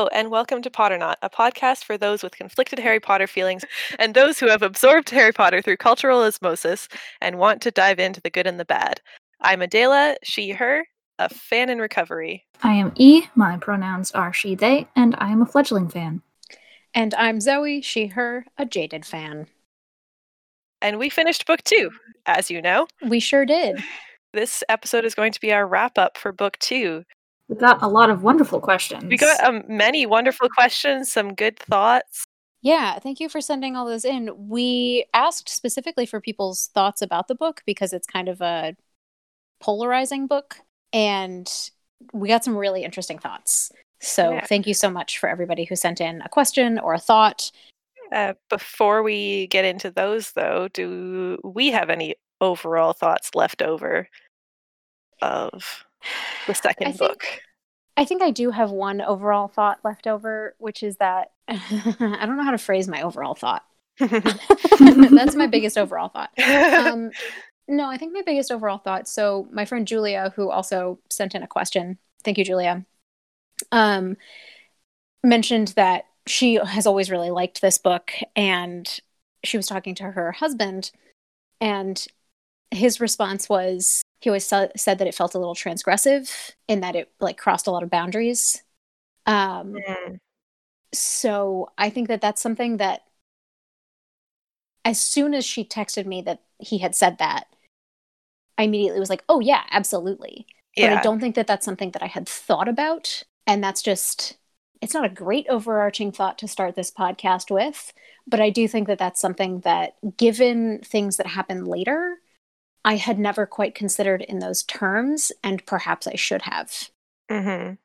Hello, and welcome to Potter Potternaut, a podcast for those with conflicted Harry Potter feelings and those who have absorbed Harry Potter through cultural osmosis and want to dive into the good and the bad. I'm Adela, she, her, a fan in recovery. I am E, my pronouns are she, they, and I am a fledgling fan. And I'm Zoe, she, her, a jaded fan. And we finished book two, as you know. We sure did. This episode is going to be our wrap up for book two. We got a lot of wonderful questions. We got um, many wonderful questions, some good thoughts. Yeah, thank you for sending all those in. We asked specifically for people's thoughts about the book because it's kind of a polarizing book and we got some really interesting thoughts. So, Yeah. thank you so much for everybody who sent in a question or a thought. Uh, before we get into those, though, do we have any overall thoughts left over of the second I think- book? I think I do have one overall thought left over, which is that I don't know how to phrase my overall thought. That's my biggest overall thought. um, no, I think my biggest overall thought. So my friend Julia, who also sent in a question, thank you, Julia, um, mentioned that she has always really liked this book, and she was talking to her husband, and his response was he always sa- said that it felt a little transgressive in that it like crossed a lot of boundaries. Um, Mm, so I think that that's something that as soon as she texted me that he had said that, I immediately was like, oh, yeah, absolutely. But yeah. I don't think that that's something that I had thought about. And that's just, it's not a great overarching thought to start this podcast with. But I do think that that's something that, given things that happen later, I had never quite considered in those terms. And perhaps I should have. Mhm.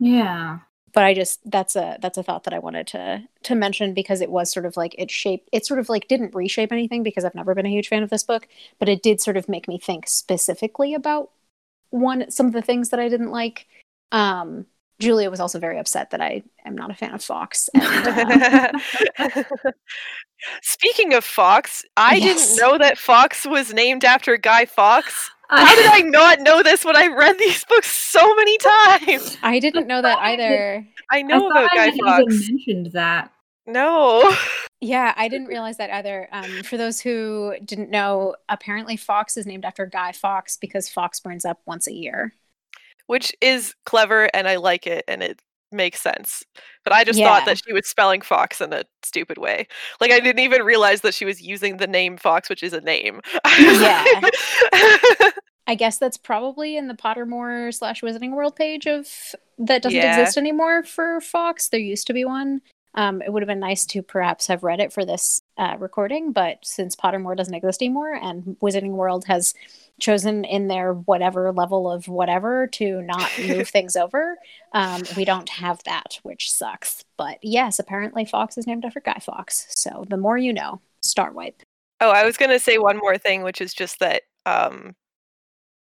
Yeah. but I just that's a that's a thought that I wanted to to mention because it was sort of like it shaped it sort of like didn't reshape anything because I've never been a huge fan of this book, but it did sort of make me think specifically about one some of the things that I didn't like. Um Julia was also very upset that I am not a fan of Fawkes. And, uh, Speaking of Fawkes, I Yes. didn't know that Fawkes was named after Guy Fawkes. I, How did I not know this when I read these books so many times? I didn't know that either. I I know thought about I Guy had Fawkes. even mentioned that. No. Yeah, I didn't realize that either. Um, for those who didn't know, apparently Fawkes is named after Guy Fawkes because Fawkes burns up once a year. Which is clever and I like it and it makes sense. But I just Yeah. thought that she was spelling Fox in a stupid way. Like I didn't even realize that she was using the name Fawkes, which is a name. Yeah. I guess that's probably in the Pottermore slash Wizarding World page of that doesn't Yeah. exist anymore for Fawkes. There used to be one. Um, it would have been nice to perhaps have read it for this uh, recording, but since Pottermore doesn't exist anymore and Wizarding World has chosen in their whatever level of whatever to not move things over, um, we don't have that, which sucks. But yes, apparently Fawkes is named after Guy Fawkes. So the more you know, Star Wipe. Oh, I was going to say one more thing, which is just that um,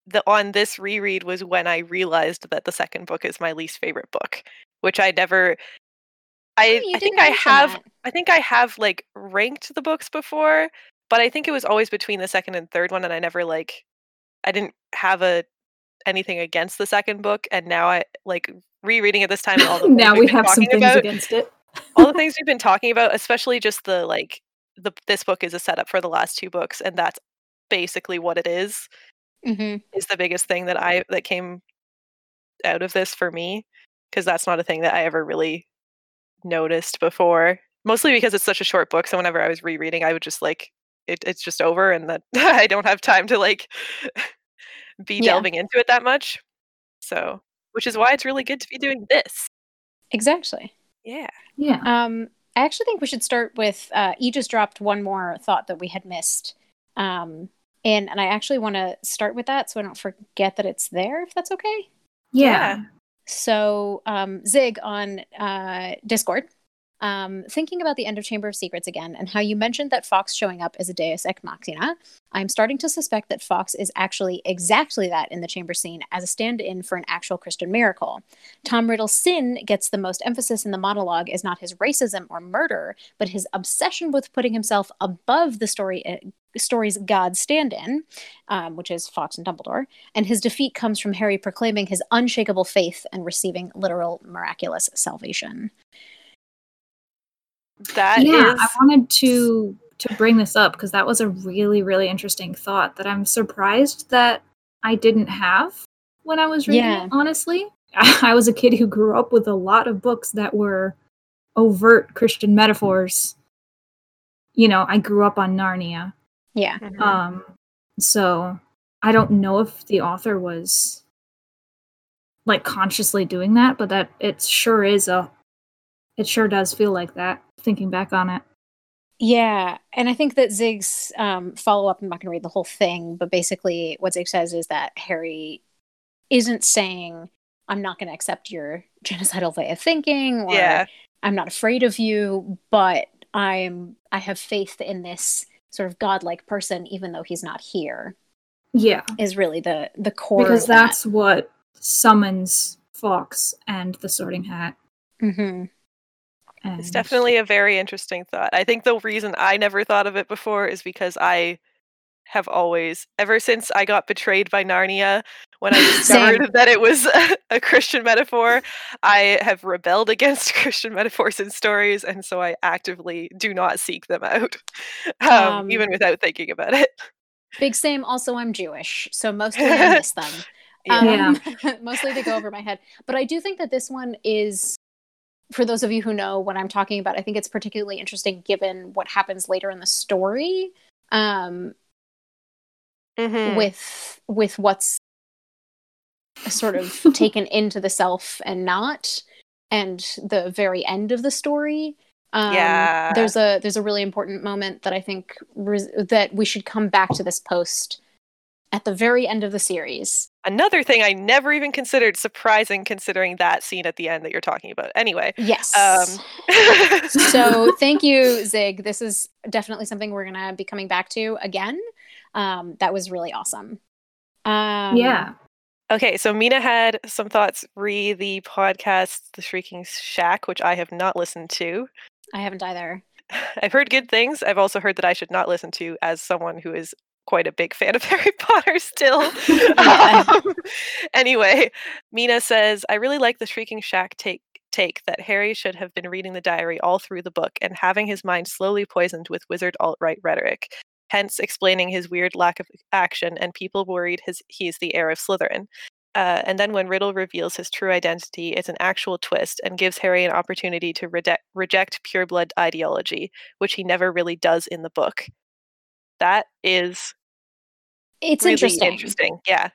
the on this reread was when I realized that the second book is my least favorite book, which I never. I, I think I have that. I think I have like ranked the books before, but I think it was always between the second and third one, and I never like I didn't have a anything against the second book, and now I like rereading it this time. All the now we've been some things about, against it. all the things we've been talking about, especially just the like the this book is a setup for the last two books, and that's basically what it is. Mm-hmm. Is the biggest thing that I that came out of this for me because that's not a thing that I ever really noticed before. Mostly because it's such a short book, so whenever I was rereading, I would just like it, it's just over, and that I don't have time to like be Yeah. delving into it that much. So, which is why it's really good to be doing this. Exactly. Yeah. Yeah. Um, I actually think we should start with. Uh, E just dropped one more thought that we had missed, um, and and I actually want to start with that so I don't forget that it's there. If that's okay. Yeah. So um, Zig on uh, Discord, um, thinking about the end of Chamber of Secrets again, and how you mentioned that Fawkes showing up as a Deus Ex Machina. I'm starting to suspect that Fawkes is actually exactly that in the chamber scene as a stand-in for an actual Christian miracle. Tom Riddle's sin gets the most emphasis in the monologue is not his racism or murder, but his obsession with putting himself above the story story's God stand in, um, which is Fawkes and Dumbledore, and his defeat comes from Harry proclaiming his unshakable faith and receiving literal miraculous salvation. That yeah, is- I wanted to to bring this up because that was a really really interesting thought that I'm surprised that I didn't have when I was reading Yeah. it. Honestly, I was a kid who grew up with a lot of books that were overt Christian metaphors. You know, I grew up on Narnia, Yeah. Mhm. um, so I don't know if the author was like consciously doing that, but that it sure is a. It sure does feel like that. Thinking back on it. Yeah, and I think that Zig's um, follow up. I'm not going to read the whole thing, but basically, what Zig says is that Harry isn't saying, "I'm not going to accept your genocidal way of thinking," or yeah. "I'm not afraid of you," but I'm I have faith in this sort of godlike person, even though he's not here. Yeah, Is really the the core because of that. that's what summons Fawkes and the Sorting Hat. Mm-hmm. And It's definitely a very interesting thought. I think the reason I never thought of it before is because I have always, ever since I got betrayed by Narnia, when I discovered that it was a, a Christian metaphor, I have rebelled against Christian metaphors in stories, and so I actively do not seek them out, um, Um, even without thinking about it. Big same. Also, I'm Jewish, so mostly I miss them. Yeah. Um, mostly they go over my head. But I do think that this one is, for those of you who know what I'm talking about, I think it's particularly interesting given what happens later in the story um, Mhm. with with what's sort of taken into the self and not, and the very end of the story. Um, Yeah. there's a there's a really important moment that I think res- that we should come back to this post at the very end of the series. Another thing I never even considered, surprising considering that scene at the end that you're talking about. Anyway, Yes. um, so thank you, Zig. This is definitely something we're gonna be coming back to again. Um, that was really awesome. Um, yeah, Okay, so Mina had some thoughts re the podcast The Shrieking Shack, which I have not listened to. I haven't either. I've heard good things. I've also heard that I should not listen to as someone who is quite a big fan of Harry Potter still. Um, anyway, Mina says, I really like the Shrieking Shack take take that Harry should have been reading the diary all through the book and having his mind slowly poisoned with wizard alt-right rhetoric, hence explaining his weird lack of action and people worried his he's the heir of Slytherin. Uh, and then when Riddle reveals his true identity, it's an actual twist and gives Harry an opportunity to rede- reject pureblood ideology, which he never really does in the book. That is It's really interesting. interesting. Yeah.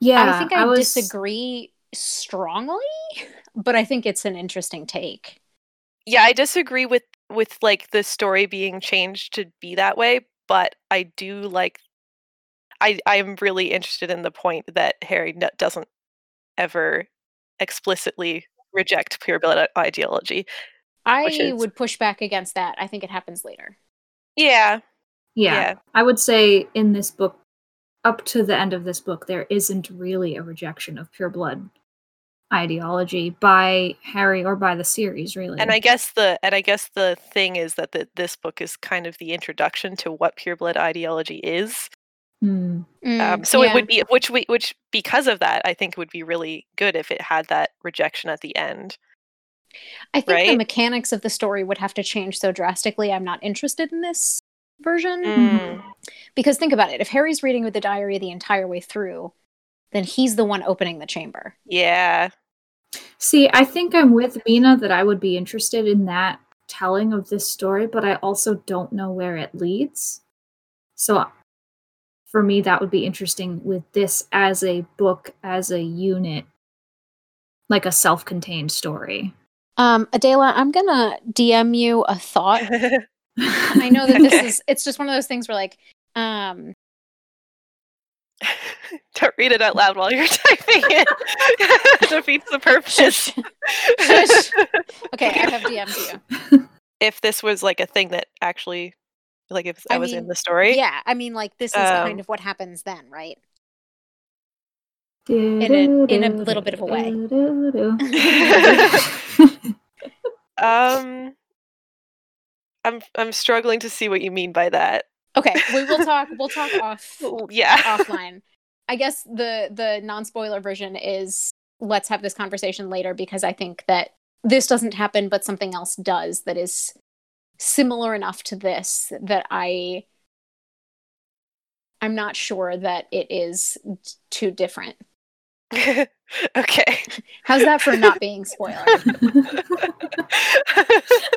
yeah. I think I, was, disagree strongly, but I think it's an interesting take. Yeah, I disagree with with like the story being changed to be that way, but I do like I I'm really interested in the point that Harry n- doesn't ever explicitly reject pureblood uh, ideology. I is- would push back against that. I think it happens later. Yeah. yeah, yeah. I would say in this book, up to the end of this book, there isn't really a rejection of pure blood ideology by Harry or by the series, really. And I guess the and I guess the thing is that the, this book is kind of the introduction to what pureblood ideology is. Um, Mm, so yeah. it would be which we which because of that I think would be really good if it had that rejection at the end. I think the mechanics of the story would have to change so drastically. I'm not interested in this version Mm. because think about it. If Harry's reading with the diary the entire way through, then he's the one opening the chamber. Yeah. See, I think I'm with Mina that I would be interested in that telling of this story, but I also don't know where it leads. So for me, that would be interesting with this as a book, as a unit, like a self contained story. Um, Adela, I'm gonna DM you a thought. I know that this is it's just one of those things where like um Don't read it out loud while you're typing it. Defeats the purpose. Okay, I have DM'd you. if this was like a thing that actually, like if I, I was in the story, Yeah, I mean like this is kind Um, of what happens then, right? a- in a little bit of a way. um, I'm I'm struggling to see what you mean by that. Okay, we will talk. We'll talk off yeah. offline. I guess the the non spoiler version is let's have this conversation later because I think that this doesn't happen, but something else does that is similar enough to this that I I'm not sure that it is too different. okay. How's that for not being spoiler?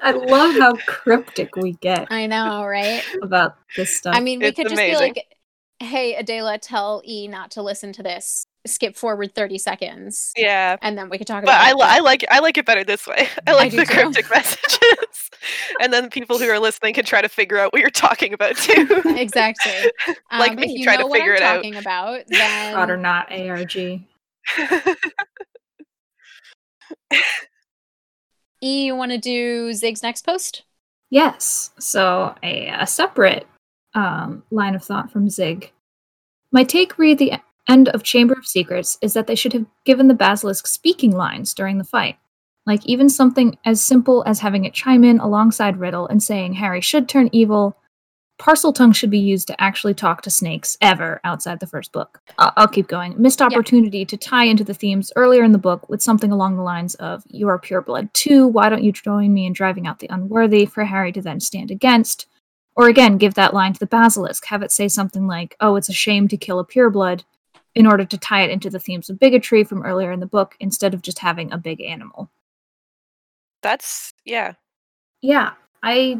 I love how cryptic we get I know, right? about this stuff. I mean, we It's could just amazing. be like, "Hey, Adela, tell E not to listen to this. Skip forward 30 seconds." yeah. And then we could talk But about I, it. li- I like I like it better this way. I like do the too. cryptic messages, and then people who are listening can try to figure out what you're talking about too. exactly. Like Um, me, if you try to know what figure I'm it out. talking about, then Fraud or not ARG. E, you want to do Zig's next post? Yes. So a, a separate um, line of thought from Zig. My take read the end of Chamber of Secrets is that they should have given the basilisk speaking lines during the fight. Like even something as simple as having it chime in alongside Riddle and saying Harry should turn evil. Parseltongue should be used to actually talk to snakes ever outside the first book. I- I'll keep going. Missed opportunity to tie into the themes earlier in the book with something along the lines of "You are pure blood too. Why don't you join me in driving out the unworthy?" For Harry to then stand against, or again give that line to the basilisk. Have it say something like, "Oh, it's a shame to kill a pureblood," in order to tie it into the themes of bigotry from earlier in the book, instead of just having a big animal. That's yeah. Yeah, I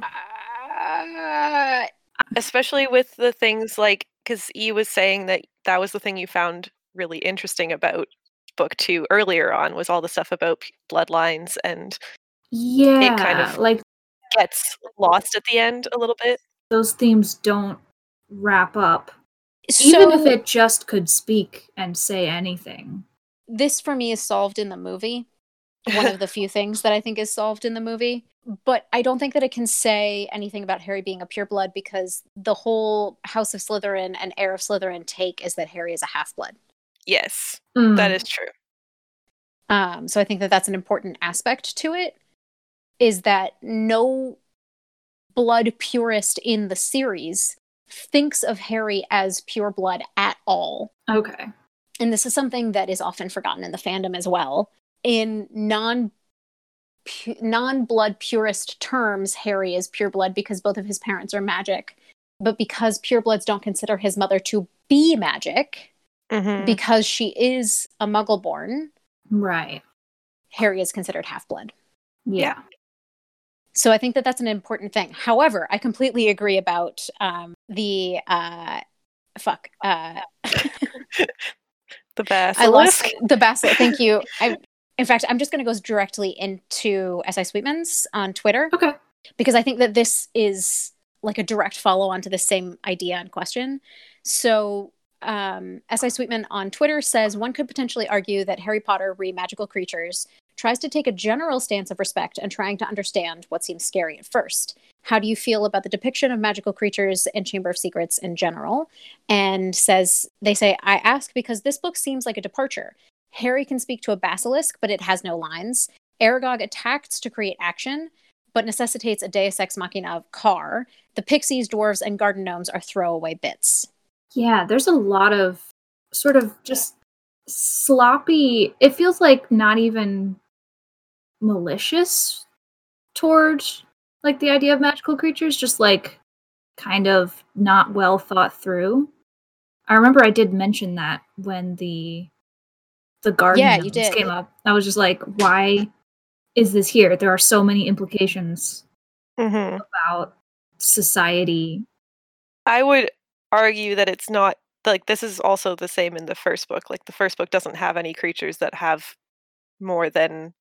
Uh, Especially with the things like because E was saying that that was the thing you found really interesting about book two earlier on was all the stuff about bloodlines and yeah, it kind of- like gets lost at the end a little bit. those themes don't wrap up even if it just could speak and say anything. this for me is solved in the movie. One of the few things that I think is solved in the movie. But I don't think that it can say anything about Harry being a pureblood because the whole House of Slytherin and Heir of Slytherin take is that Harry is a half blood. Yes, Mm. that is true. Um, so I think that that's an important aspect to it. Is that no blood purist in the series thinks of Harry as pure blood at all. okay. and this is something that is often forgotten in the fandom as well. In non pu- non-blood purist terms, Harry is pure blood because both of his parents are magic. But because purebloods don't consider his mother to be magic, Mhm. because she is a muggle born, Right. Harry is considered half blood. Yeah. So I think that that's an important thing. However, I completely agree about um, the uh, fuck. Uh, the basilisk. I lost the basilisk. Thank you. I, in fact, I'm just going to go directly into SI Sweetmans on Twitter Okay. because I think that this is like a direct follow on to the same idea and question. So, um, SI Sweetman on Twitter says one could potentially argue that Harry Potter re magical creatures tries to take a general stance of respect and trying to understand what seems scary at first. How do you feel about the depiction of magical creatures in Chamber of Secrets in general? And says, they say, I ask because this book seems like a departure. Harry can speak to a basilisk, but it has no lines. Aragog attacks to create action, but necessitates a deus ex machina of car. The pixies, dwarves, and garden gnomes are throwaway bits. Yeah, there's a lot of sort of just sloppy. It feels like not even malicious towards like the idea of magical creatures, just like kind of not well thought through. I remember I did mention that when the the garden Yeah, you did. came up. I was just like, why is this here? There are so many implications Mhm. about society. I would argue that it's not like this is also the same in the first book. Like the first book doesn't have any creatures that have more than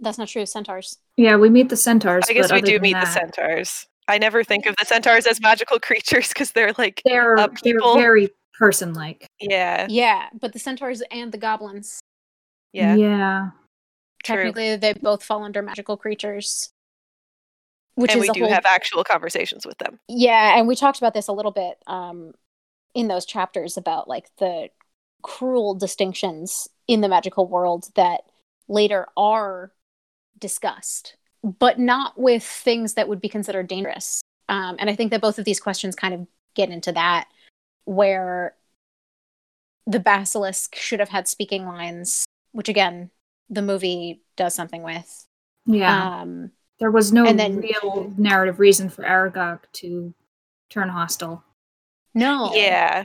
That's not true. Centaurs. Yeah, we meet the centaurs. I guess but we do than meet the centaurs. I never think of the centaurs as magical creatures because they're like They're uh, they're people. very person like. yeah, Yeah, but the centaurs and the goblins, yeah, Yeah. true. technically, they both fall under magical creatures. Which and is we a do whole have actual conversations with them. Yeah, and we talked about this a little bit um, in those chapters about like the cruel distinctions in the magical world that later are discussed, but not with things that would be considered dangerous. Um, and I think that both of these questions kind of get into that, where the basilisk should have had speaking lines, which again, the movie does something with. Yeah. Um, there was no and then- real narrative reason for Aragog to turn hostile. no. Yeah.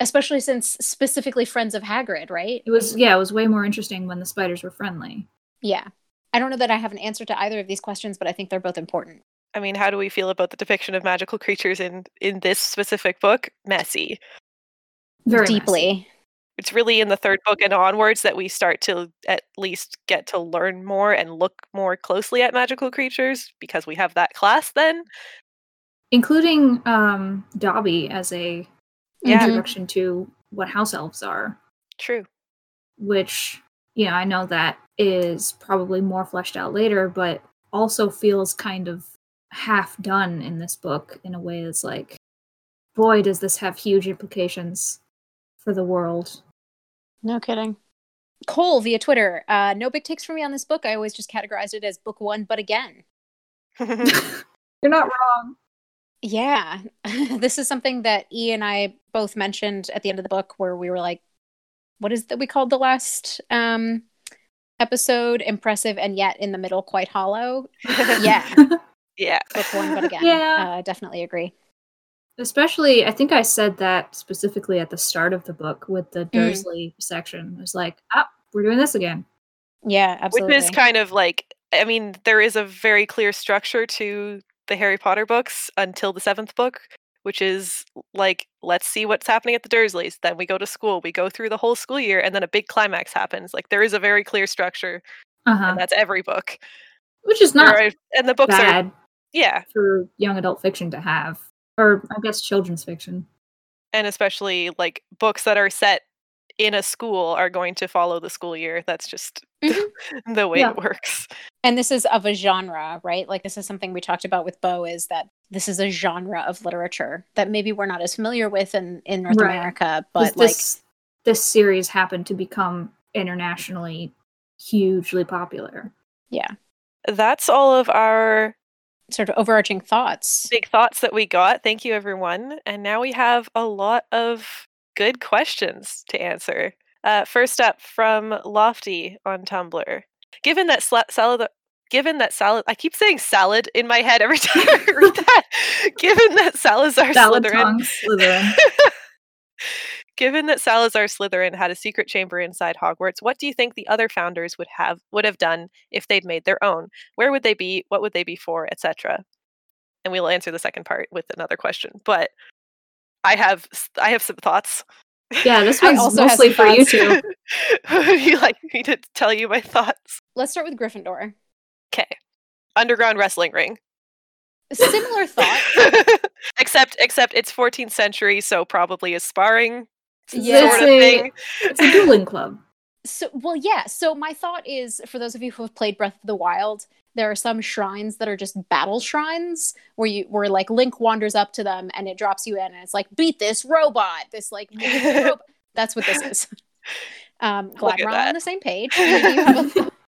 Especially since specifically friends of Hagrid, right? It was yeah, it was way more interesting when the spiders were friendly. Yeah. I don't know that I have an answer to either of these questions, but I think they're both important. I mean, how do we feel about the depiction of magical creatures in in this specific book? Messy. Very messy. deeply. It's really in the third book and onwards that we start to at least get to learn more and look more closely at magical creatures because we have that class then. Including um Dobby as a Yeah. introduction to what house elves are. True. which you know i know that is probably more fleshed out later but also feels kind of half done in this book in a way that's like boy does this have huge implications for the world No kidding. Cole via Twitter. Uh, no big takes for me on this book. I always just categorized it as book one, but again. you're not wrong Yeah. this is something that E and I both mentioned at the end of the book where we were like, what is that we called the last um episode? Impressive and yet in the middle quite hollow. Yeah. yeah. Book one, but again. Yeah. Uh, definitely agree. especially i think i said that specifically at the start of the book with the Mm. dursley section it was like ah we're doing this again Yeah, absolutely. Which is kind of like I mean, there is a very clear structure to the Harry Potter books until the seventh book, which is like, let's see what's happening at the Dursleys. Then we go to school, we go through the whole school year, and then a big climax happens. Like there is a very clear structure, uh-huh and that's every book. which is not are- and the books are yeah, for young adult fiction to have or i guess children's fiction and especially like books that are set in a school are going to follow the school year. That's just Mhm. the way Yeah. it works. and this is of a genre, right? Like this is something we talked about with Bo is that this is a genre of literature that maybe we're not as familiar with in, in North Right. America, 'Cause but like this this series happened to become internationally hugely popular. yeah, That's all of our sort of overarching thoughts. big thoughts that we got. Thank you, everyone. And now we have a lot of good questions to answer. Uh, first up from Lofty on Tumblr. Given that sla- salad, given that salad, I keep saying salad in my head every time I read that. given that Salazar Salad Slytherin, tongue Slytherin. given that Salazar Slytherin had a secret chamber inside Hogwarts, what do you think the other founders would have would have done if they'd made their own? Where would they be? What would they be for, etc. And we'll answer the second part with another question. But I have I have some thoughts. Yeah, this I one's also mostly for you thoughts. two. Would you like me to tell you my thoughts? Let's start with Gryffindor. Okay. Underground wrestling ring. Similar thought. except except it's 14th century, so probably a sparring Yeah. sort of It's a- thing. It's a dueling club. So, well, yeah. So, my thought is for those of you who have played Breath of the Wild, there are some shrines that are just battle shrines where you where like Link wanders up to them and it drops you in and it's like beat this robot. This like robot. That's what this is. Um, glad we're on the same page.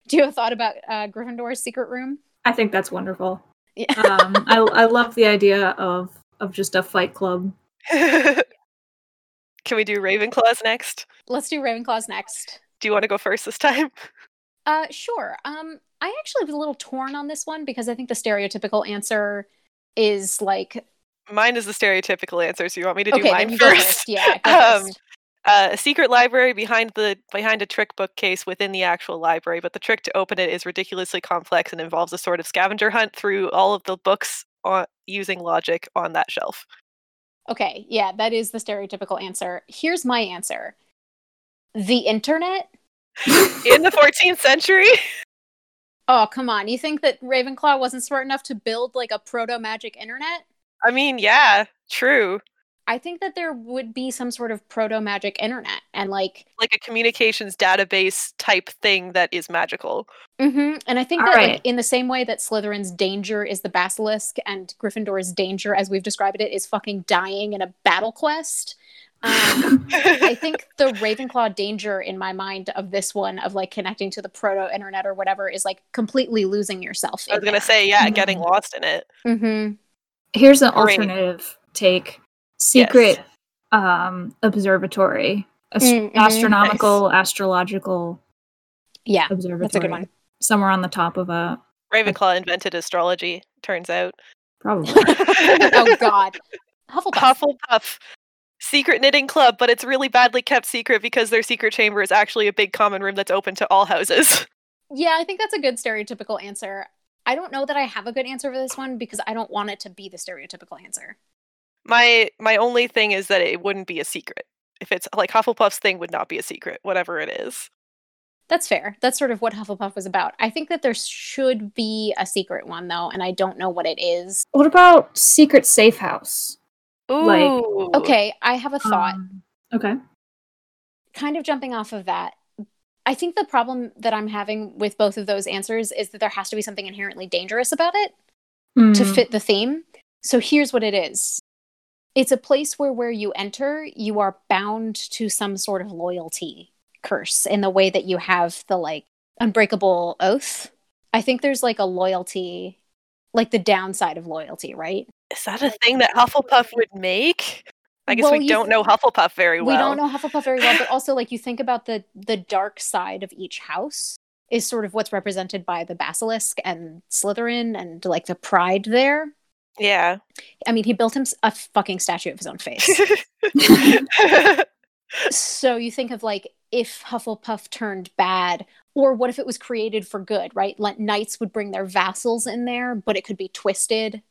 Do you have a, do you have a thought about uh, Gryffindor's secret room? I think that's wonderful. Yeah. Um, I I love the idea of of just a fight club. Can we do Ravenclaws next? Let's do Ravenclaws next. Do you want to go first this time? Uh, sure. Um, I actually was a little torn on this one because I think the stereotypical answer is like Mine is the stereotypical answer, so you want me to do okay, mine you go first? first. Yeah, go Um, first. Uh, a secret library behind the behind a trick bookcase within the actual library, but the trick to open it is ridiculously complex and involves a sort of scavenger hunt through all of the books on, using logic on that shelf. Okay, yeah, that is the stereotypical answer. Here's my answer. The internet? In the 14th century, Oh, come on. You think that Ravenclaw wasn't smart enough to build like a proto magic internet? I mean, yeah, true. I think that there would be some sort of proto magic internet and like Like a communications database type thing that is magical. hmm And I think All that, right. like, in the same way that Slytherin's danger is the basilisk, and Gryffindor's danger, as we've described it, is fucking dying in a battle quest. Um, I think the Ravenclaw danger in my mind of this one, of like connecting to the proto internet or whatever, is like completely losing yourself. I was gonna say, yeah, getting lost in it. hmm Here's an Great. alternative take. Secret um, observatory, Ast- Mm, mhm. astronomical, astrological Yeah, observatory. that's a good one. Somewhere on the top of a Ravenclaw invented astrology, turns out. probably. oh God, Hufflepuff. Hufflepuff. Secret knitting club, but it's really badly kept secret because their secret chamber is actually a big common room that's open to all houses. Yeah, I think that's a good stereotypical answer. I don't know that I have a good answer for this one because I don't want it to be the stereotypical answer. My my only thing is that it wouldn't be a secret. If it's like Hufflepuff's thing would not be a secret, whatever it is. That's fair. That's sort of what Hufflepuff was about. I think that there should be a secret one though, and I don't know what it is. what about secret safe house? Ooh. Like- Okay, I have a thought. Um, okay. kind of jumping off of that, I think the problem that I'm having with both of those answers is that there has to be something inherently dangerous about it to Mm, fit the theme. So here's what it is. It's a place where where you enter, you are bound to some sort of loyalty curse in the way that you have the like unbreakable oath. I think there's like a loyalty like the downside of loyalty, right? Is that a thing that Hufflepuff would make? I guess Well, we don't th- know Hufflepuff very well. We don't know Hufflepuff very well, but also like you think about the the dark side of each house is sort of what's represented by the basilisk and Slytherin and like the pride there. Yeah. I mean, he built him a fucking statue of his own face. so you think of like if Hufflepuff turned bad, or what if it was created for good, right? Like knights would bring their vassals in there, but it could be twisted.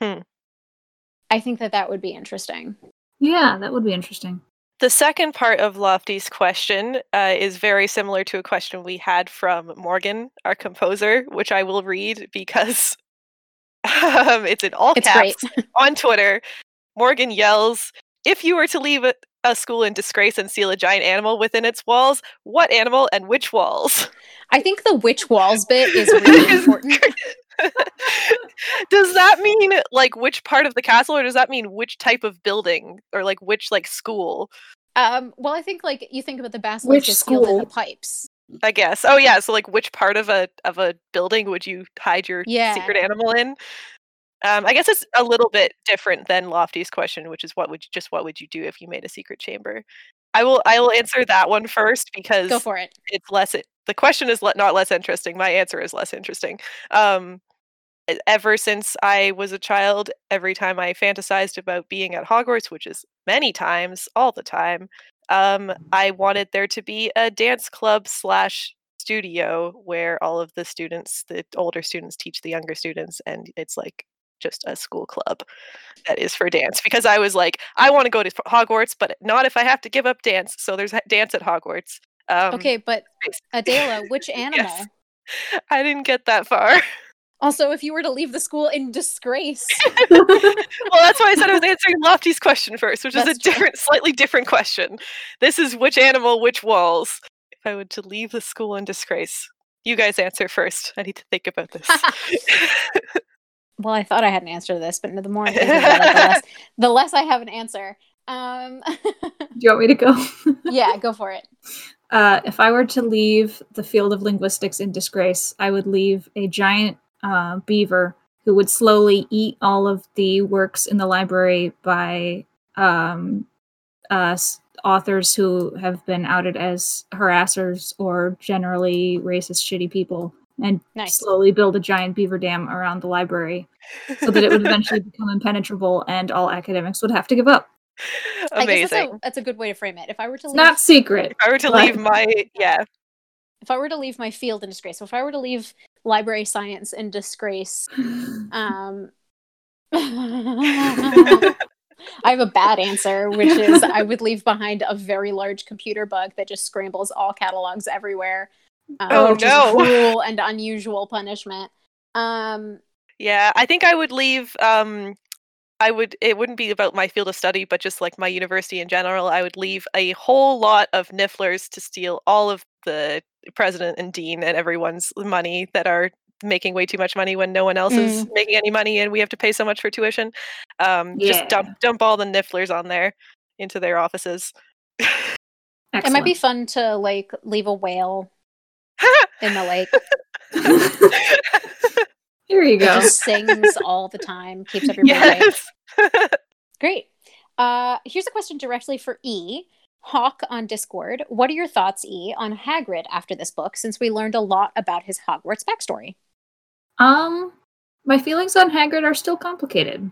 Hmm. I think that that would be interesting. yeah, that would be interesting. the second part of Lofty's question uh, is very similar to a question we had from Morgan, our composer, which I will read because um, it's in all It's caps great. on Twitter. Morgan yells, If you were to leave a, a school in disgrace and seal a giant animal within its walls, what animal and which walls? I think the witch walls bit is really important. does that mean like which part of the castle or does that mean which type of building or like which like school Um, well, I think like you think about the basilisk Which is sealed in the pipes. I guess. Oh yeah so like which part of a of a building would you hide your Yeah. secret animal in? Um i guess it's a little bit different than lofty's question which is what would you just what would you do if you made a secret chamber? I will i will answer that one first because Go for it. it's less It, the question is le- not less interesting. My answer is less interesting. Um ever since i was a child every time i fantasized about being at hogwarts which is many times all the time um i wanted there to be a dance club slash studio where all of the students the older students teach the younger students and it's like just a school club that is for dance because i was like i want to go to hogwarts but not if i have to give up dance so there's dance at hogwarts um, okay, but. Adela, which animal? Yes. I didn't get that far. Also, if you were to leave the school in disgrace, well, that's why I said I was answering Lofty's question first, which is a true. different, slightly different question. This is which animal, which walls. If I were to leave the school in disgrace, you guys answer first. I need to think about this. well, I thought I had an answer to this, but the more I think about it, the less, the less I have an answer. Um, Do you want me to go? yeah, go for it. Uh, if I were to leave the field of linguistics in disgrace, I would leave a giant uh, beaver who would slowly eat all of the works in the library by um, uh, authors who have been outed as harassers or generally racist, shitty people, and Nice. slowly build a giant beaver dam around the library so that it would eventually become impenetrable and all academics would have to give up. I guess that's a, that's a good way to frame it. If I were to leave, not secret. If I were to leave my yeah, if I were to leave my field in disgrace, so if I were to leave library science in disgrace, um, I have a bad answer, which is I would leave behind a very large computer bug that just scrambles all catalogs everywhere. Um, Oh, no. cruel and unusual punishment. Um, yeah. I think I would leave. Um, I would. It wouldn't be about my field of study, but just like my university in general. I would leave a whole lot of nifflers to steal all of the president and dean and everyone's money that are making way too much money when no one else is making any money and we have to pay so much for tuition. Um, Just dump dump all the nifflers on there into their offices. it might be fun to like leave a whale in the lake. Here you It go. just sings all the time, keeps everybody awake. yes. Great. Uh, here's a question directly for E. Hawk on Discord. What are your thoughts, E, on Hagrid after this book, since we learned a lot about his Hogwarts backstory? Um, my feelings on Hagrid are still complicated.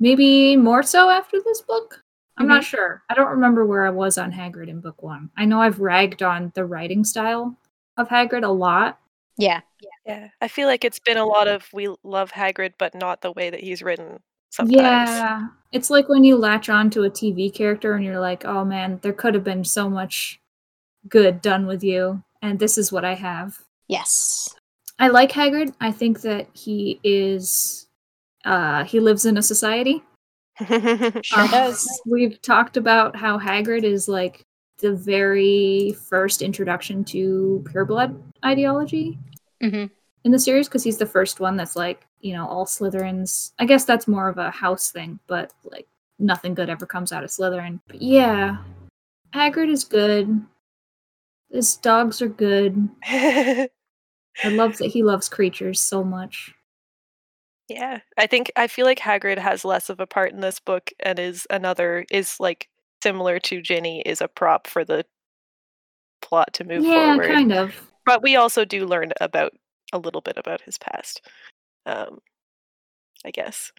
Maybe more so after this book. I'm not sure. I don't remember where I was on Hagrid in book one. I know I've ragged on the writing style of Hagrid a lot. Yeah. Yeah, I feel like it's been a lot of we love Hagrid, but not the way that he's written. Sometimes. Yeah. It's like when you latch on to a TV character and you're like, oh man, there could have been so much good done with you, and this is what I have. Yes. I like Hagrid. I think that he is uh he lives in a society. Sure Um, does. We've talked about how Hagrid is like the very first introduction to pureblood ideology hmm in the series because he's the first one that's like, you know, all Slytherins. I guess that's more of a house thing, but like nothing good ever comes out of Slytherin. But yeah, Hagrid is good. His dogs are good. I love that he loves creatures so much. yeah, I think I feel like Hagrid has less of a part in this book and is another is like similar to Ginny is a prop for the plot to move yeah, forward. Yeah, kind of. But we also do learn about a little bit about his past. Um I guess.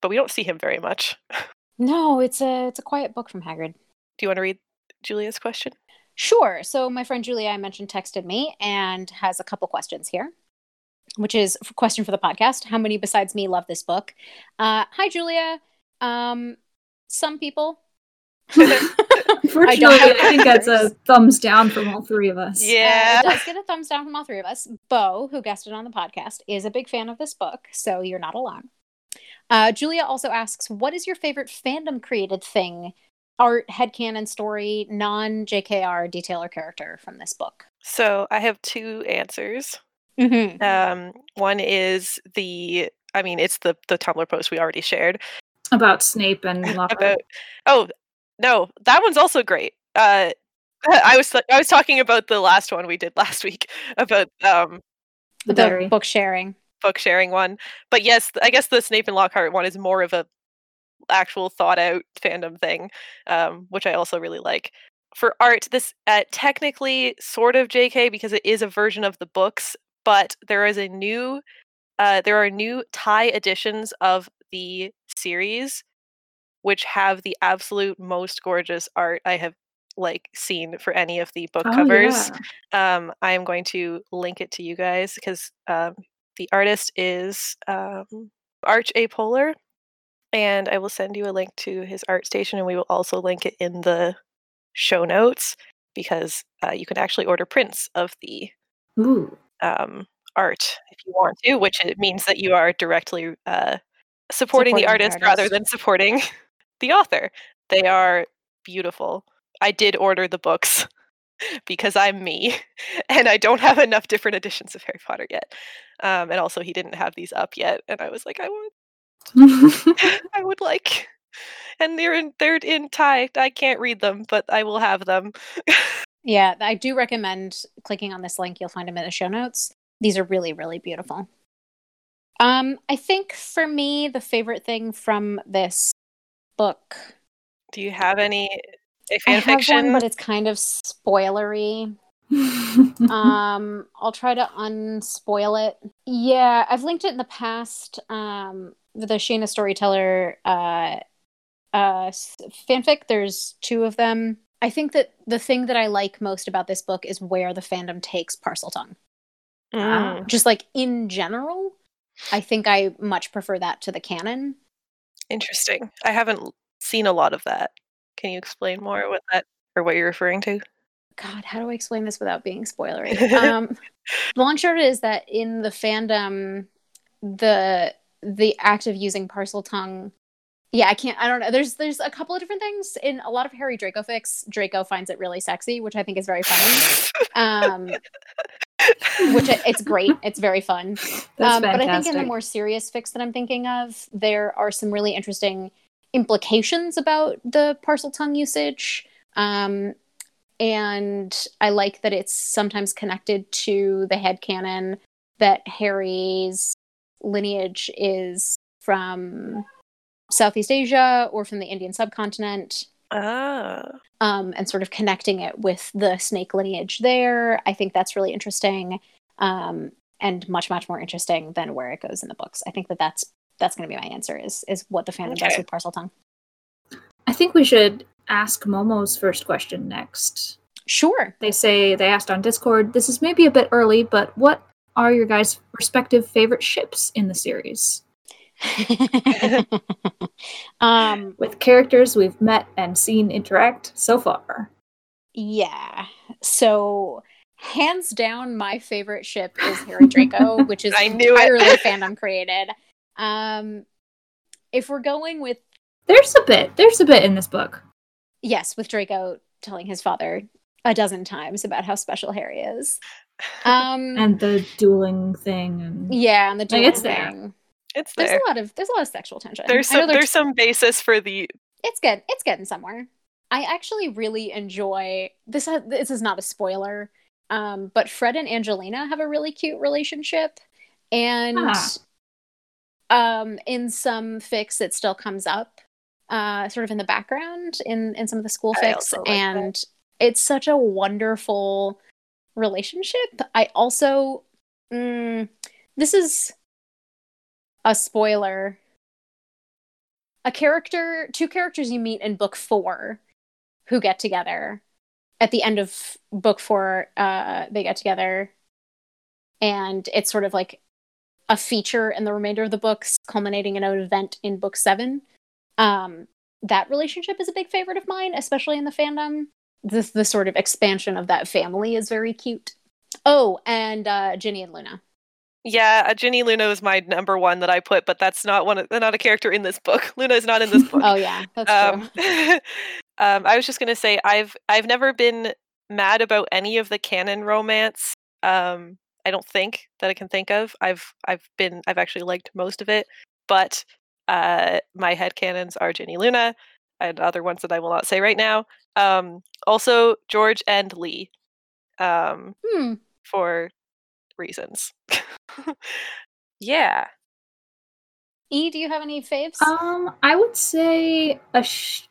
But we don't see him very much. No, it's a it's a quiet book from Hagrid. Do you want to read Julia's question? Sure. So my friend Julia, I mentioned, texted me and has a couple questions here, which is a question for the podcast. How many besides me love this book? Uh, hi, Julia. Um, some people. Unfortunately, I, have think that's a thumbs down from all three of us. Yeah. Uh, it does get a thumbs down from all three of us. Bo, who guessed it on the podcast, is a big fan of this book, so you're not alone. Uh, Julia also asks, "What is your favorite fandom created thing, art, headcanon, story, non JKR detail or character from this book?" So I have two answers. Mm-hmm. Um, one is the, I mean, it's the the Tumblr post we already shared About Snape and Lockhart. about. Oh no, that one's also great. Uh, I was I was talking about the last one we did last week about um the The book sharing. book sharing one. But yes, I guess the Snape and Lockhart one is more of a actual thought out fandom thing, um, which I also really like. For art, this uh, technically sort of JK because it is a version of the books, but there is a new, uh, there are new Thai editions of the series, which have the absolute most gorgeous art I have like seen for any of the book Oh, covers yeah. um, I am going to link it to you guys because um, the artist is um, Arch A. Polar, and I will send you a link to his art station, and we will also link it in the show notes because uh, you can actually order prints of the Ooh. um, art if you want to, which it means that you are directly uh, supporting, Supporting the the artist rather than supporting the author. They are beautiful. I did order the books because I'm me and I don't have enough different editions of Harry Potter yet. Um, and also, he didn't have these up yet, and I was like, I want, I would like, and they're in they're in Thai. I can't read them, but I will have them. Yeah, I do recommend clicking on this link. You'll find them in the show notes. These are really, really beautiful. Um, I think for me, the favorite thing from this book, Do you have any a I fan have fiction? one, but it's kind of spoilery. um, I'll try to unspoil it. Yeah, I've linked it in the past. Um, the Shayna Storyteller uh, uh, fanfic. There's two of them. I think that the thing that I like most about this book is where the fandom takes Parseltongue. Mm, Just like in general, I think I much prefer that to the canon. Interesting. I haven't seen a lot of that. Can you explain more what that or what you're referring to? God, how do I explain this without being spoilery? um, long short is that in the fandom, the the act of using Parseltongue, yeah, I can't. I don't know. There's there's a couple of different things in a lot of Harry Draco fics. Draco finds it really sexy, which I think is very funny. Um, which it, it's great. It's very fun. Um, but I think in the more serious fix that I'm thinking of, there are some really interesting implications about the Parseltongue usage. Um, and I like that it's sometimes connected to the head headcanon that Harry's lineage is from Southeast Asia or from the Indian subcontinent. Ah. Um, and sort of connecting it with the snake lineage there. I think that's really interesting um, and much, much more interesting than where it goes in the books. I think that that's that's going to be my answer is is what the fandom does with Parseltongue. I think we should ask Momo's first question next. Sure. They say they asked on Discord. This is maybe a bit early, but what are your guys' respective favorite ships in the series? um, With characters we've met and seen interact so far. yeah. So hands down, my favorite ship is Harry Draco, which is I knew it. entirely fandom created. Um, if we're going with There's a bit. There's a bit in this book. yes, with Draco telling his father a dozen times about how special Harry is. Um, And the dueling thing and yeah, and the Like, dueling it's there. There's a lot of there's a lot of sexual tension. There's some there's some basis for the it's good. It's getting somewhere. I actually really enjoy this. This is not a spoiler, um, but Fred and Angelina have a really cute relationship, and Ah. um, in some fix it still comes up, uh, sort of in the background in in some of the school I also like that. and it's such a wonderful relationship. I also, mm, this is a spoiler. A character two characters you meet in book four who get together. At the end of book four uh they get together. And it's sort of like a feature in the remainder of the books culminating in an event in book seven. Um that relationship is a big favorite of mine especially in the fandom. This the sort of expansion of that family is very cute. Oh and uh ginny and luna yeah. uh, Ginny Luna was my number one that I put, but that's not one. Of, not a character in this book. Luna is not in this book. oh yeah that's um, true um, I was just gonna say I've I've never been mad about any of the canon romance. Um, I don't think that I can think of. I've I've been I've actually liked most of it, but uh, my head canons are Ginny Luna and other ones that I will not say right now. Um, also George and Lee, um, hmm for reasons. yeah. e do you have any faves Um, I would say a sh-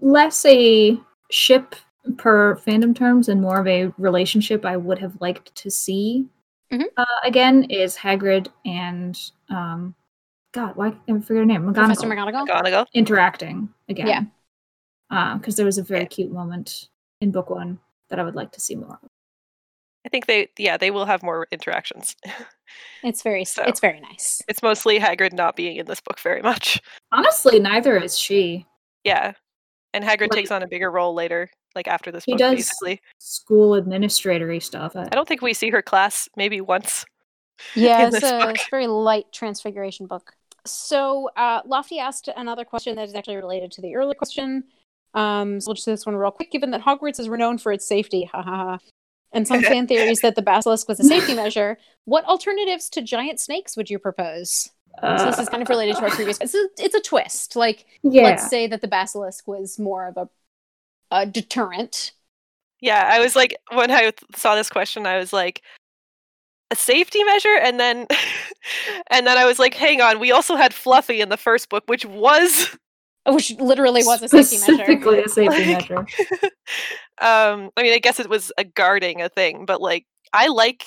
less a ship per fandom terms and more of a relationship I would have liked to see. Mhm. Uh, again, is Hagrid and um, God, why I forget her name? professor McGonagall mcgonagall McGonagall. interacting again. Yeah. because there was a very Yeah. cute moment in book one that I would like to see more. I think they yeah they will have more interactions. It's very So. it's very nice. it's mostly Hagrid not being in this book very much. Honestly, neither is she. Yeah. And Hagrid Like- takes on a bigger role later, like after this He book, does. basically. School administratory stuff. I don't think we see her class maybe once. Yeah, it's a, it's a very light transfiguration book. So uh, Lofty asked another question that is actually related to the earlier question. Um, so we'll just do this one real quick. Given that Hogwarts is renowned for its safety, ha ha ha, and some fan theories that the basilisk was a safety measure, what alternatives to giant snakes would you propose? so this is kind of uh, related to our previous. It's a, it's a twist. Like yeah. let's say that the basilisk was more of a, a deterrent. Yeah, I was like, when I saw this question, I was like, a safety measure, and then, and then I was like, hang on, we also had Fluffy in the first book, which was, oh, Which literally was a safety measure. Specifically a safety Like- measure. um, I mean, I guess it was a guarding a thing, but like, I like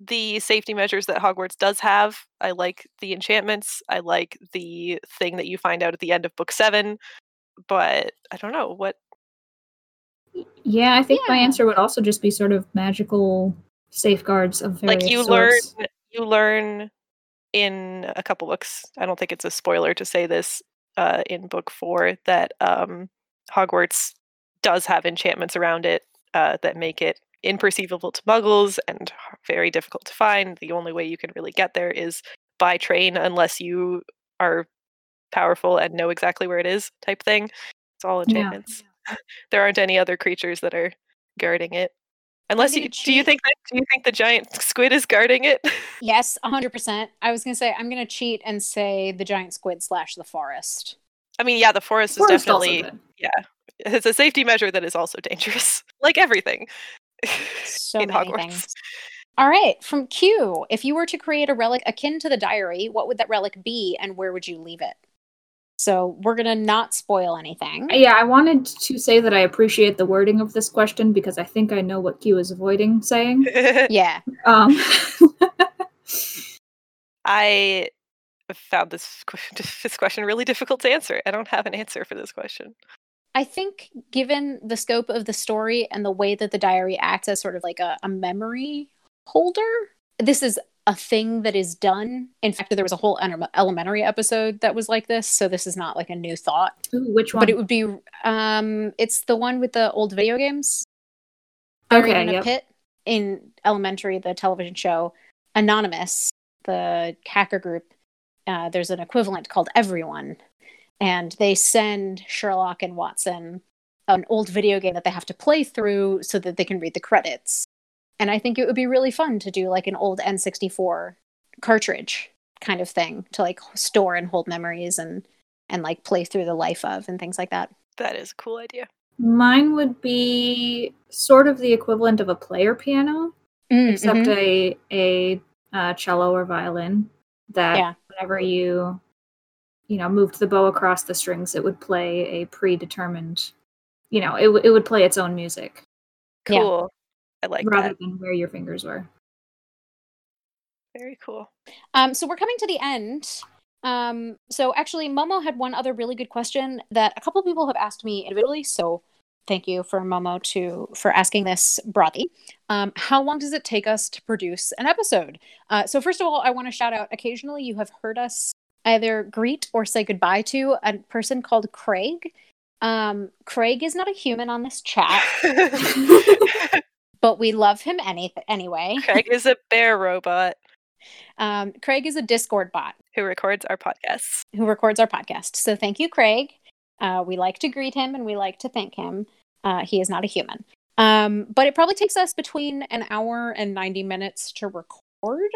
the safety measures that Hogwarts does have. I like the enchantments. I like the thing that you find out at the end of book seven, but I don't know what. Yeah, I think my answer would also just be sort of magical safeguards of various like you learn you learn in a couple books i don't think it's a spoiler to say this uh, in book four that um, hogwarts does have enchantments around it uh, that make it imperceivable to muggles and very difficult to find the only way you can really get there is by train unless you are powerful and know exactly where it is type thing it's all Yeah. enchantments there aren't any other creatures that are guarding it unless gonna you do you think that do you think the giant squid is guarding it Yes, 100%. I was going to say, I'm going to cheat and say the giant squid slash the forest. I mean, yeah, the forest is Forest also definitely good. It's a safety measure that is also dangerous, like everything So in many Hogwarts. things. All right, from Q, if you were to create a relic akin to the diary, what would that relic be and where would you leave it? So we're gonna not spoil anything. Yeah, I wanted to say that I appreciate the wording of this question because I think I know what Q is avoiding saying. Yeah. Um, I found this this question really difficult to answer. I don't have an answer for this question. I think, given the scope of the story and the way that the diary acts as sort of like a, a memory holder, this is a thing that is done. In fact, there was a whole ele- elementary episode that was like this, so this is not like a new thought. ooh, which one? But it would be, um, it's the one with the old video games. Buried okay, in a yep. pit in elementary, the television show Anonymous, the hacker group. Uh, there's an equivalent called Everyone, and they send Sherlock and Watson an old video game that they have to play through so that they can read the credits. And I think it would be really fun to do like an old N64 cartridge kind of thing to like store and hold memories and and like play through the life of and things like that. That is a cool idea. Mine would be sort of the equivalent of a player piano, except Mhm. a a uh, cello or violin. That Yeah. whenever you you know moved the bow across the strings, it would play a predetermined. You know, it w- it would play its own music Yeah. Cool. I like rather that. than where your fingers were. Very cool. Um, so we're coming to the end. Um, so actually, Momo had one other really good question that a couple of people have asked me individually. So thank you for Momo to for asking this broadly. Um, how long does it take us to produce an episode? Uh, so first of all, I want to shout out. Occasionally, you have heard us either greet or say goodbye to a person called Craig. Um, Craig is not a human on this chat, but we love him any- anyway. Craig is a bear robot Um, Craig is a Discord bot. who records our podcasts. who records our podcast. So thank you, Craig. Uh, we like to greet him and we like to thank him. Uh, he is not a human. Um, but it probably takes us between an hour and 90 minutes to record.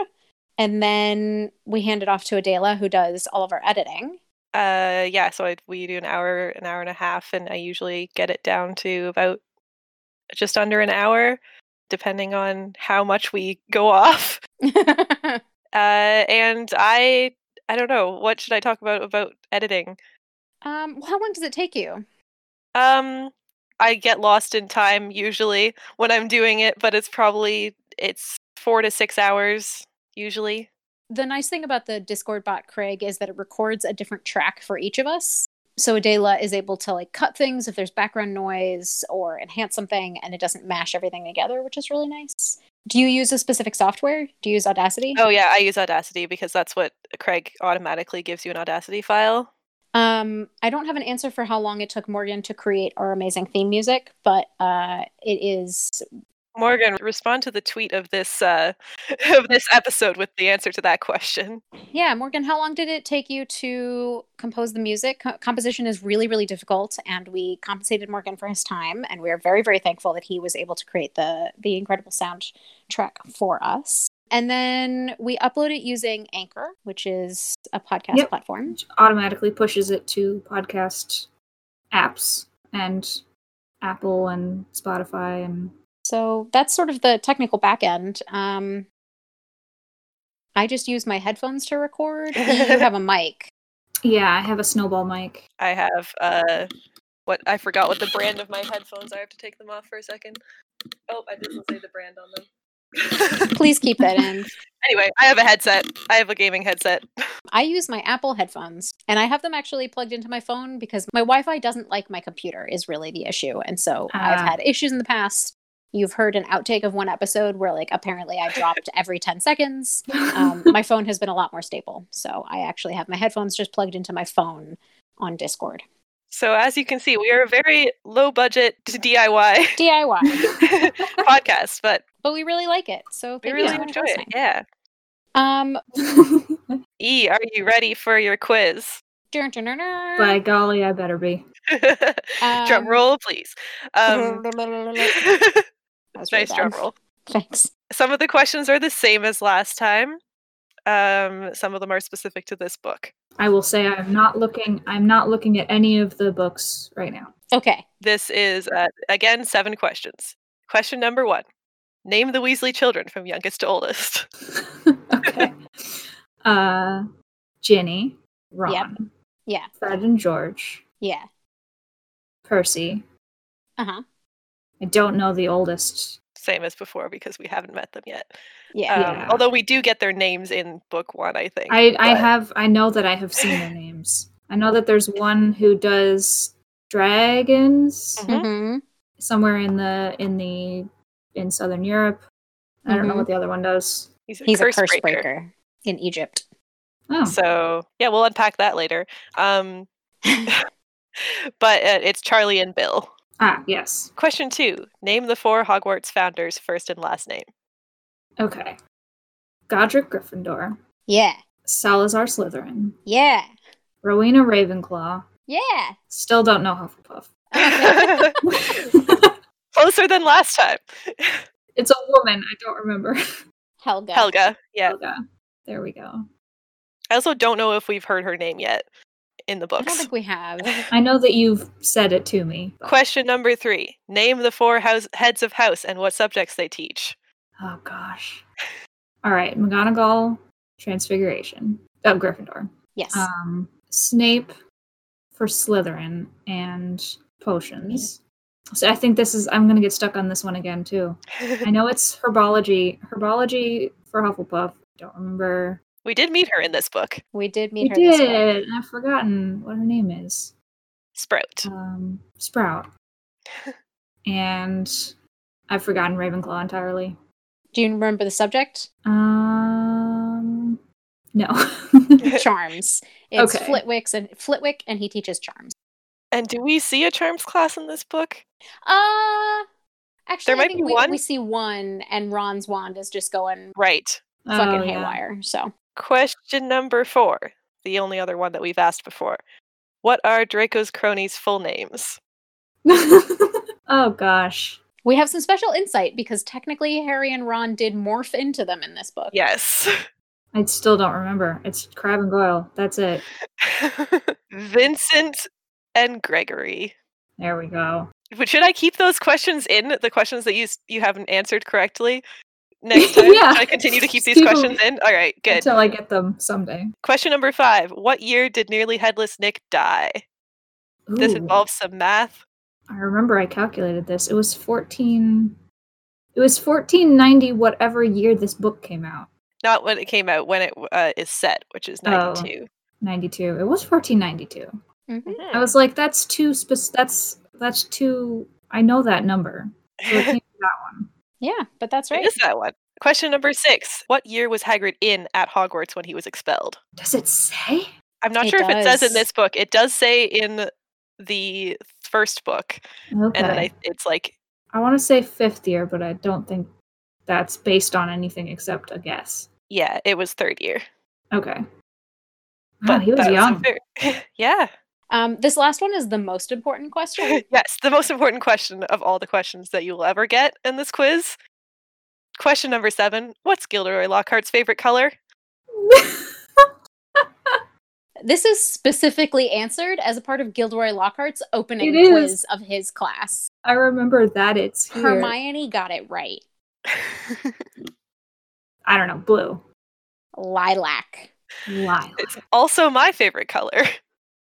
And then we hand it off to Adela, who does all of our editing. Uh, yeah, so I, we do an hour, an hour and a half, and I usually get it down to about just under an hour, depending on how much we go off. Uh, and I, I don't know, what should I talk about about editing? um, well, how long does it take you? Um, I get lost in time usually when I'm doing it, but it's probably it's four to six hours usually. The nice thing about the Discord bot, Craig, is that it records a different track for each of us. So Adela is able to like cut things if there's background noise or enhance something, and it doesn't mash everything together, which is really nice. Do you use a specific software? Do you use Audacity? Oh yeah, I use Audacity because that's what Craig automatically gives you an Audacity file. Um, I don't have an answer for how long it took Morgan to create our amazing theme music, but uh, it is Morgan, respond to the tweet of this uh, of this episode with the answer to that question. yeah. Morgan, how long did it take you to compose the music? Co- composition is really, really difficult, and we compensated Morgan for his time, and we are very, very thankful that he was able to create the the incredible soundtrack for us. And then we upload it using Anchor, which is a podcast Yep. platform. Which automatically pushes it to podcast apps and Apple and Spotify and So that's sort of the technical back end. Um, I just use my headphones to record. you have a mic. yeah, I have a snowball mic. I have uh, what I forgot what the brand of my headphones. I have to take them off for a second. Oh, I didn't say the brand on them. Please keep that in. anyway, I have a headset. I have a gaming headset. I use my Apple headphones and I have them actually plugged into my phone because my Wi Fi doesn't like my computer, is really the issue. And so I've Ah. had issues in the past. You've heard an outtake of one episode where, like, apparently I dropped every 10 seconds. Um, my phone has been a lot more stable. So I actually have my headphones just plugged into my phone on Discord. So as you can see, we are a very low budget DIY DIY. podcast, but but we really like it. So we really you so enjoy for it. Yeah. Um, E, are you ready for your quiz? By golly, I better be. drum Um, roll, please. Um, that was really nice drum roll. Thanks. Some of the questions are the same as last time. Um, some of them are specific to this book. I will say I'm not looking. I'm not looking at any of the books right now. Okay. This is uh, again seven questions. Question number one: Name the Weasley children from youngest to oldest. okay. Uh, Ginny, Ron, Yeah. Fred and George, Yeah. Percy. Uh huh. I don't know the oldest. Same as before because we haven't met them yet. Yeah. Um, Yeah. Although we do get their names in book one, I think. I I have I know that I have seen their names. I know that there's one who does dragons Mhm. hmm somewhere in the in the in southern Europe. I don't know Mhm. what the other one does. He's a He's curse, a curse breaker. breaker. in Egypt. Oh, So yeah, we'll unpack that later. Um, but uh, it's Charlie and Bill. Ah, yes. Question two: Name the four Hogwarts founders' first and last name. Okay. Godric Gryffindor, Yeah. Salazar Slytherin, Yeah. Rowena Ravenclaw. Yeah. Still don't know Hufflepuff. Okay. Closer than last time. it's a woman. I don't remember. Helga. Helga. Yeah. Helga. There we go. I also don't know if we've heard her name yet in the book. I don't think we have. I know that you've said it to me. but- Question number three: Name the four house heads of house and what subjects they teach. Oh gosh. All right, McGonagall, Transfiguration. Oh, Gryffindor. Yes. Um, Snape for Slytherin and potions. So I think this is. I'm gonna get stuck on this one again too. I know it's herbology. Herbology for Hufflepuff. Don't remember. We did meet her in this book. we did We meet her this way. did. and I've forgotten what her name is. Sprout. Um, Sprout. and I've forgotten Ravenclaw entirely. Do you remember the subject? Um, no. Charms. It's Okay. Flitwick's and Flitwick, and he teaches charms. And do we see a charms class in this book? Uh actually, might I think be we, one. we see one, and Ron's wand is just going Right. fucking Oh, yeah. haywire. So Question number four, the only other one that we've asked before. What are Draco's cronies' full names? oh gosh. we have some special insight because technically Harry and Ron did morph into them in this book. Yes. I still don't remember. It's Crabbe and Goyle. That's it. Vincent and Gregory. There we go. But should I keep those questions in? The questions that you you haven't answered correctly next time? Yeah. Should I continue to keep these keep 'em questions in? All right, good. Until I get them someday. Question number five. What year did nearly headless Nick die? This involves some math. I remember I calculated this. It was 14. It was 1490, whatever year this book came out. Not when it came out, when it uh, is set, which is Oh. 92. 92. It was 1492. Mhm. Mhm. I was like, that's too spec- That's that's too. I know that number. So it can't that one. Yeah, but that's right. is that one. Question number six. What year was Hagrid in at Hogwarts when he was expelled? Does it say? I'm not It sure if it says in this book. It does say in the first book, Okay. and then I, it's like I want to say fifth year, but I don't think that's based on anything except a guess. yeah, it was third year. Okay. Wow, But he was that a young. yeah. Um, this last one is the most important question. yes, the most important question of all the questions that you will ever get in this quiz. Question number seven. What's Gilderoy Lockhart's favorite color? This is specifically answered as a part of Gilderoy Lockhart's opening quiz of his class. I remember that it's here. Hermione got it right. I don't know, blue. Lilac. Lilac. it's also my favorite color.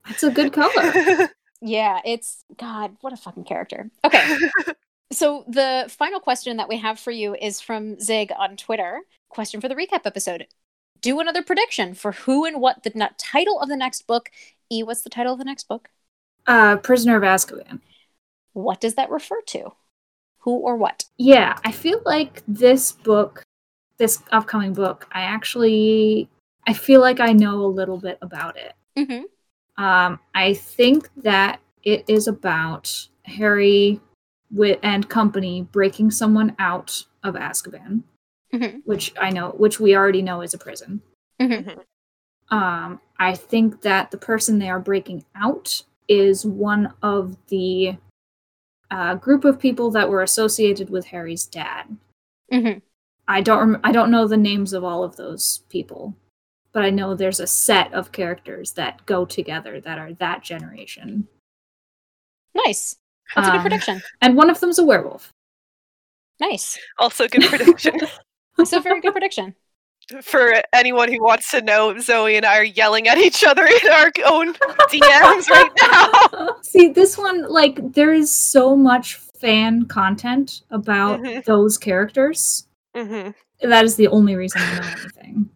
That's a good color. Yeah, it's God, what a fucking character. Okay. so the final question that we have for you is from Zig on Twitter. Question for the recap episode. Do another prediction for who and what the n- title of the next book. E, what's the title of the next book? uh, Prisoner of Azkaban. What does that refer to? Who or what? Yeah, I feel like this book, this upcoming book, I actually, I feel like I know a little bit about it. Mm-hmm. Um, I think that it is about Harry wi- and company breaking someone out of Azkaban, Mm-hmm. which I know, which we already know is a prison. Mhm. Um, I think that the person they are breaking out is one of the uh, group of people that were associated with Harry's dad. Mm-hmm. I don't rem- I don't know the names of all of those people, but I know there's a set of characters that go together that are that generation. Nice. That's a good Um, prediction. And one of them's a werewolf. Nice. also, good prediction. It's a very good prediction. for anyone who wants to know, Zoe and I are yelling at each other in our own DMs right now. See, this one, like, there is so much fan content about Mhm. those characters. hmm That is the only reason I know anything.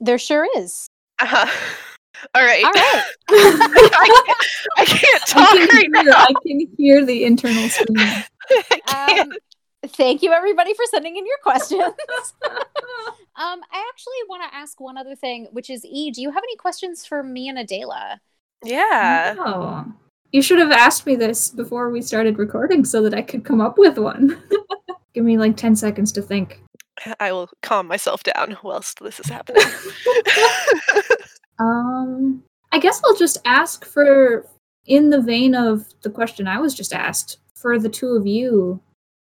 There sure is. Uh-huh. All right. All right. I, can't, I can't I talk can, right hear, now. I can hear the internal screaming. Um, thank you everybody for sending in your questions. um, I actually want to ask one other thing, which is E, do you have any questions for me and Adela? yeah. Oh. You should have asked me this before we started recording so that I could come up with one. Give me like 10 seconds to think. I will calm myself down whilst this is happening. Um, I guess I'll just ask for, in the vein of the question I was just asked, for the two of you,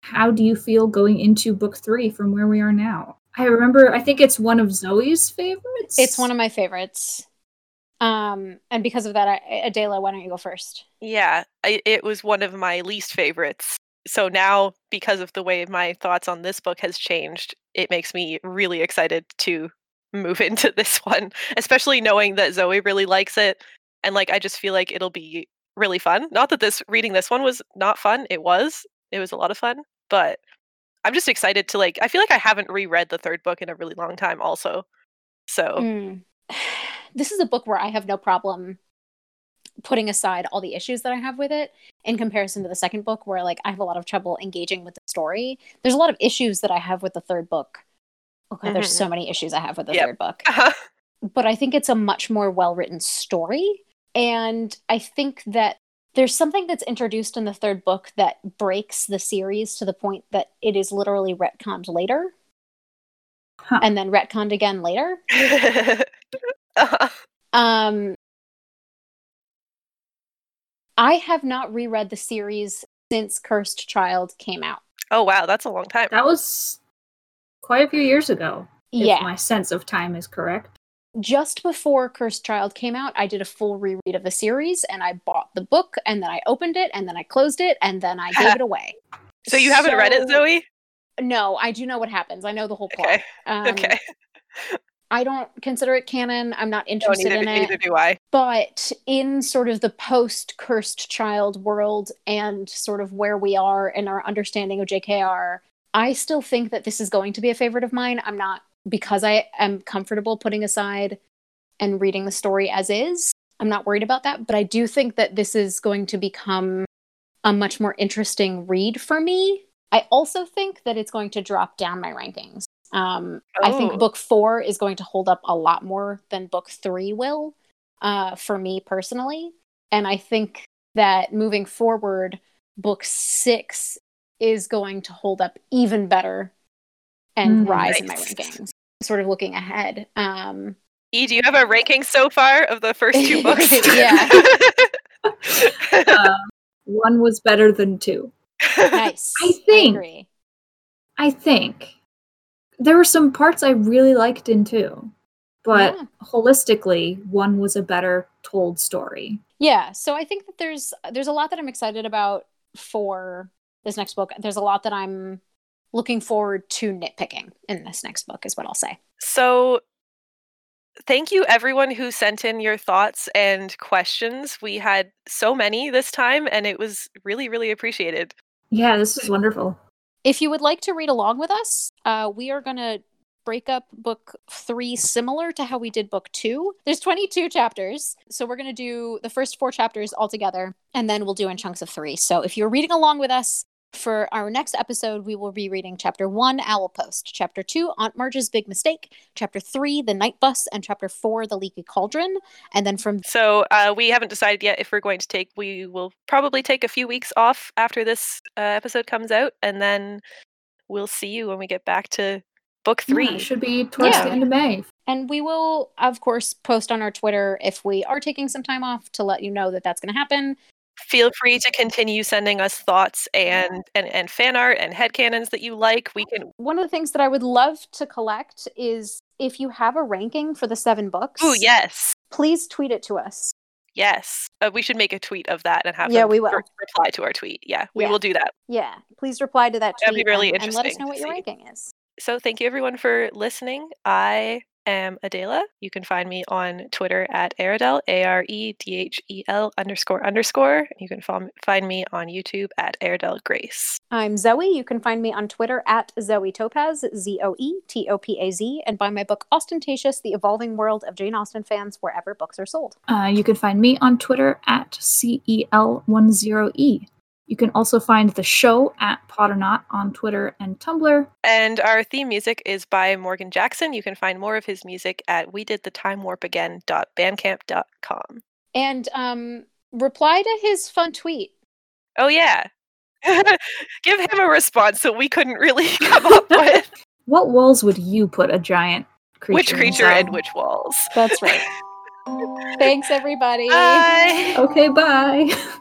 how do you feel going into book three from where we are now? I remember, I think it's one of Zoe's favorites. It's one of my favorites. Um, and because of that, I, Adela, why don't you go first? yeah, I, it was one of my least favorites. So now, because of the way my thoughts on this book has changed, it makes me really excited to move into this one, especially knowing that Zoe really likes it. And like, I just feel like it'll be really fun. Not that this reading this one was not fun. It was. It was a lot of fun. But I'm just excited to like. I feel like I haven't reread the third book in a really long time. Also, so Mm. This is a book where I have no problem putting aside all the issues that I have with it in comparison to the second book, where like I have a lot of trouble engaging with the story. There's a lot of issues that I have with the third book. Okay, there's Mhm. so many issues I have with the Yep. third book. uh but I think it's a much more well written story. And I think that there's something that's introduced in the third book that breaks the series to the point that it is literally retconned later Huh. and then retconned again later. uh Um, I have not reread the series since Cursed Child came out. Oh wow, that's a long time. That was quite a few years ago. If Yeah. my sense of time is correct. just before Cursed Child came out, I did a full reread of the series and I bought the book and then I opened it and then I closed it and then I gave it away. So you haven't read it, Zoe? No, I do know what happens. I know the whole plot. Okay. Um, okay. I don't consider it canon. I'm not No, interested neither, in it. neither do I. But in sort of the post cursed child world and sort of where we are in our understanding of JKR, I still think that this is going to be a favorite of mine. I'm not because I am comfortable putting aside and reading the story as is. I'm not worried about that, but I do think that this is going to become a much more interesting read for me. I also think that it's going to drop down my rankings. Um, I think Oh. book four is going to hold up a lot more than book three will uh, for me personally. And I think that moving forward, book six is going to hold up even better and Mm. rise in my rankings. Sort of looking ahead. Um, E, do you have a ranking so far of the first two books? Yeah. Uh, one was better than two. nice. I think- agree. I think there were some parts I really liked in two, but Yeah. holistically, one was a better told story. Yeah, so I think that there's there's a lot that I'm excited about for this next book. There's a lot that I'm looking forward to nitpicking in this next book is what I'll say. so thank you everyone who sent in your thoughts and questions. We had so many this time and it was really, really appreciated. Yeah, this was wonderful. If you would like to read along with us, uh, we are going to break up book three similar to how we did book two. There's 22 chapters. So we're going to do the first four chapters all together, and then we'll do in chunks of three. So if you're reading along with us, for our next episode, we will be reading chapter one, Owl Post, chapter two, Aunt Marge's Big Mistake, chapter three, The Night Bus, and chapter four, The Leaky Cauldron. And then from So uh, we haven't decided yet if we're going to take. We will probably take a few weeks off after this uh, episode comes out, and then we'll see you when we get back to book Yeah, three. it should be towards Yeah. the end of May. And we will, of course, post on our Twitter if we are taking some time off to let you know that that's going to happen. Feel free to continue sending us thoughts and and, and fan art and headcanons that you like. We can. One of the things that I would love to collect is if you have a ranking for the seven books. oh yes, Please tweet it to us. yes. Uh, we should make a tweet of that and have Yeah, we will. re- reply to our tweet. Yeah, we Yeah. will do that. Yeah, please reply to that tweet That'd be really and, and let us know what your ranking is. so thank you everyone for listening. I am Adela. You can find me on Twitter at Aredhel, A R E D H E L underscore underscore. You can find me on YouTube at Aredhel Grace. I'm Zoe. You can find me on Twitter at Zoe Topaz, Z O E T O P A Z, and buy my book Ostentatious The Evolving World of Jane Austen Fans wherever books are sold. Uh, you can find me on Twitter at CEL10E. You can also find the show at Potternaut on Twitter and Tumblr. And our theme music is by Morgan Jackson. You can find more of his music at we did the time warp again.bandcamp.com. And um, reply to his fun tweet. Oh yeah. Give him a response that we couldn't really come up with. What walls would you put a giant creature? Which creature and which walls? That's right. Thanks everybody. Bye. Okay, bye.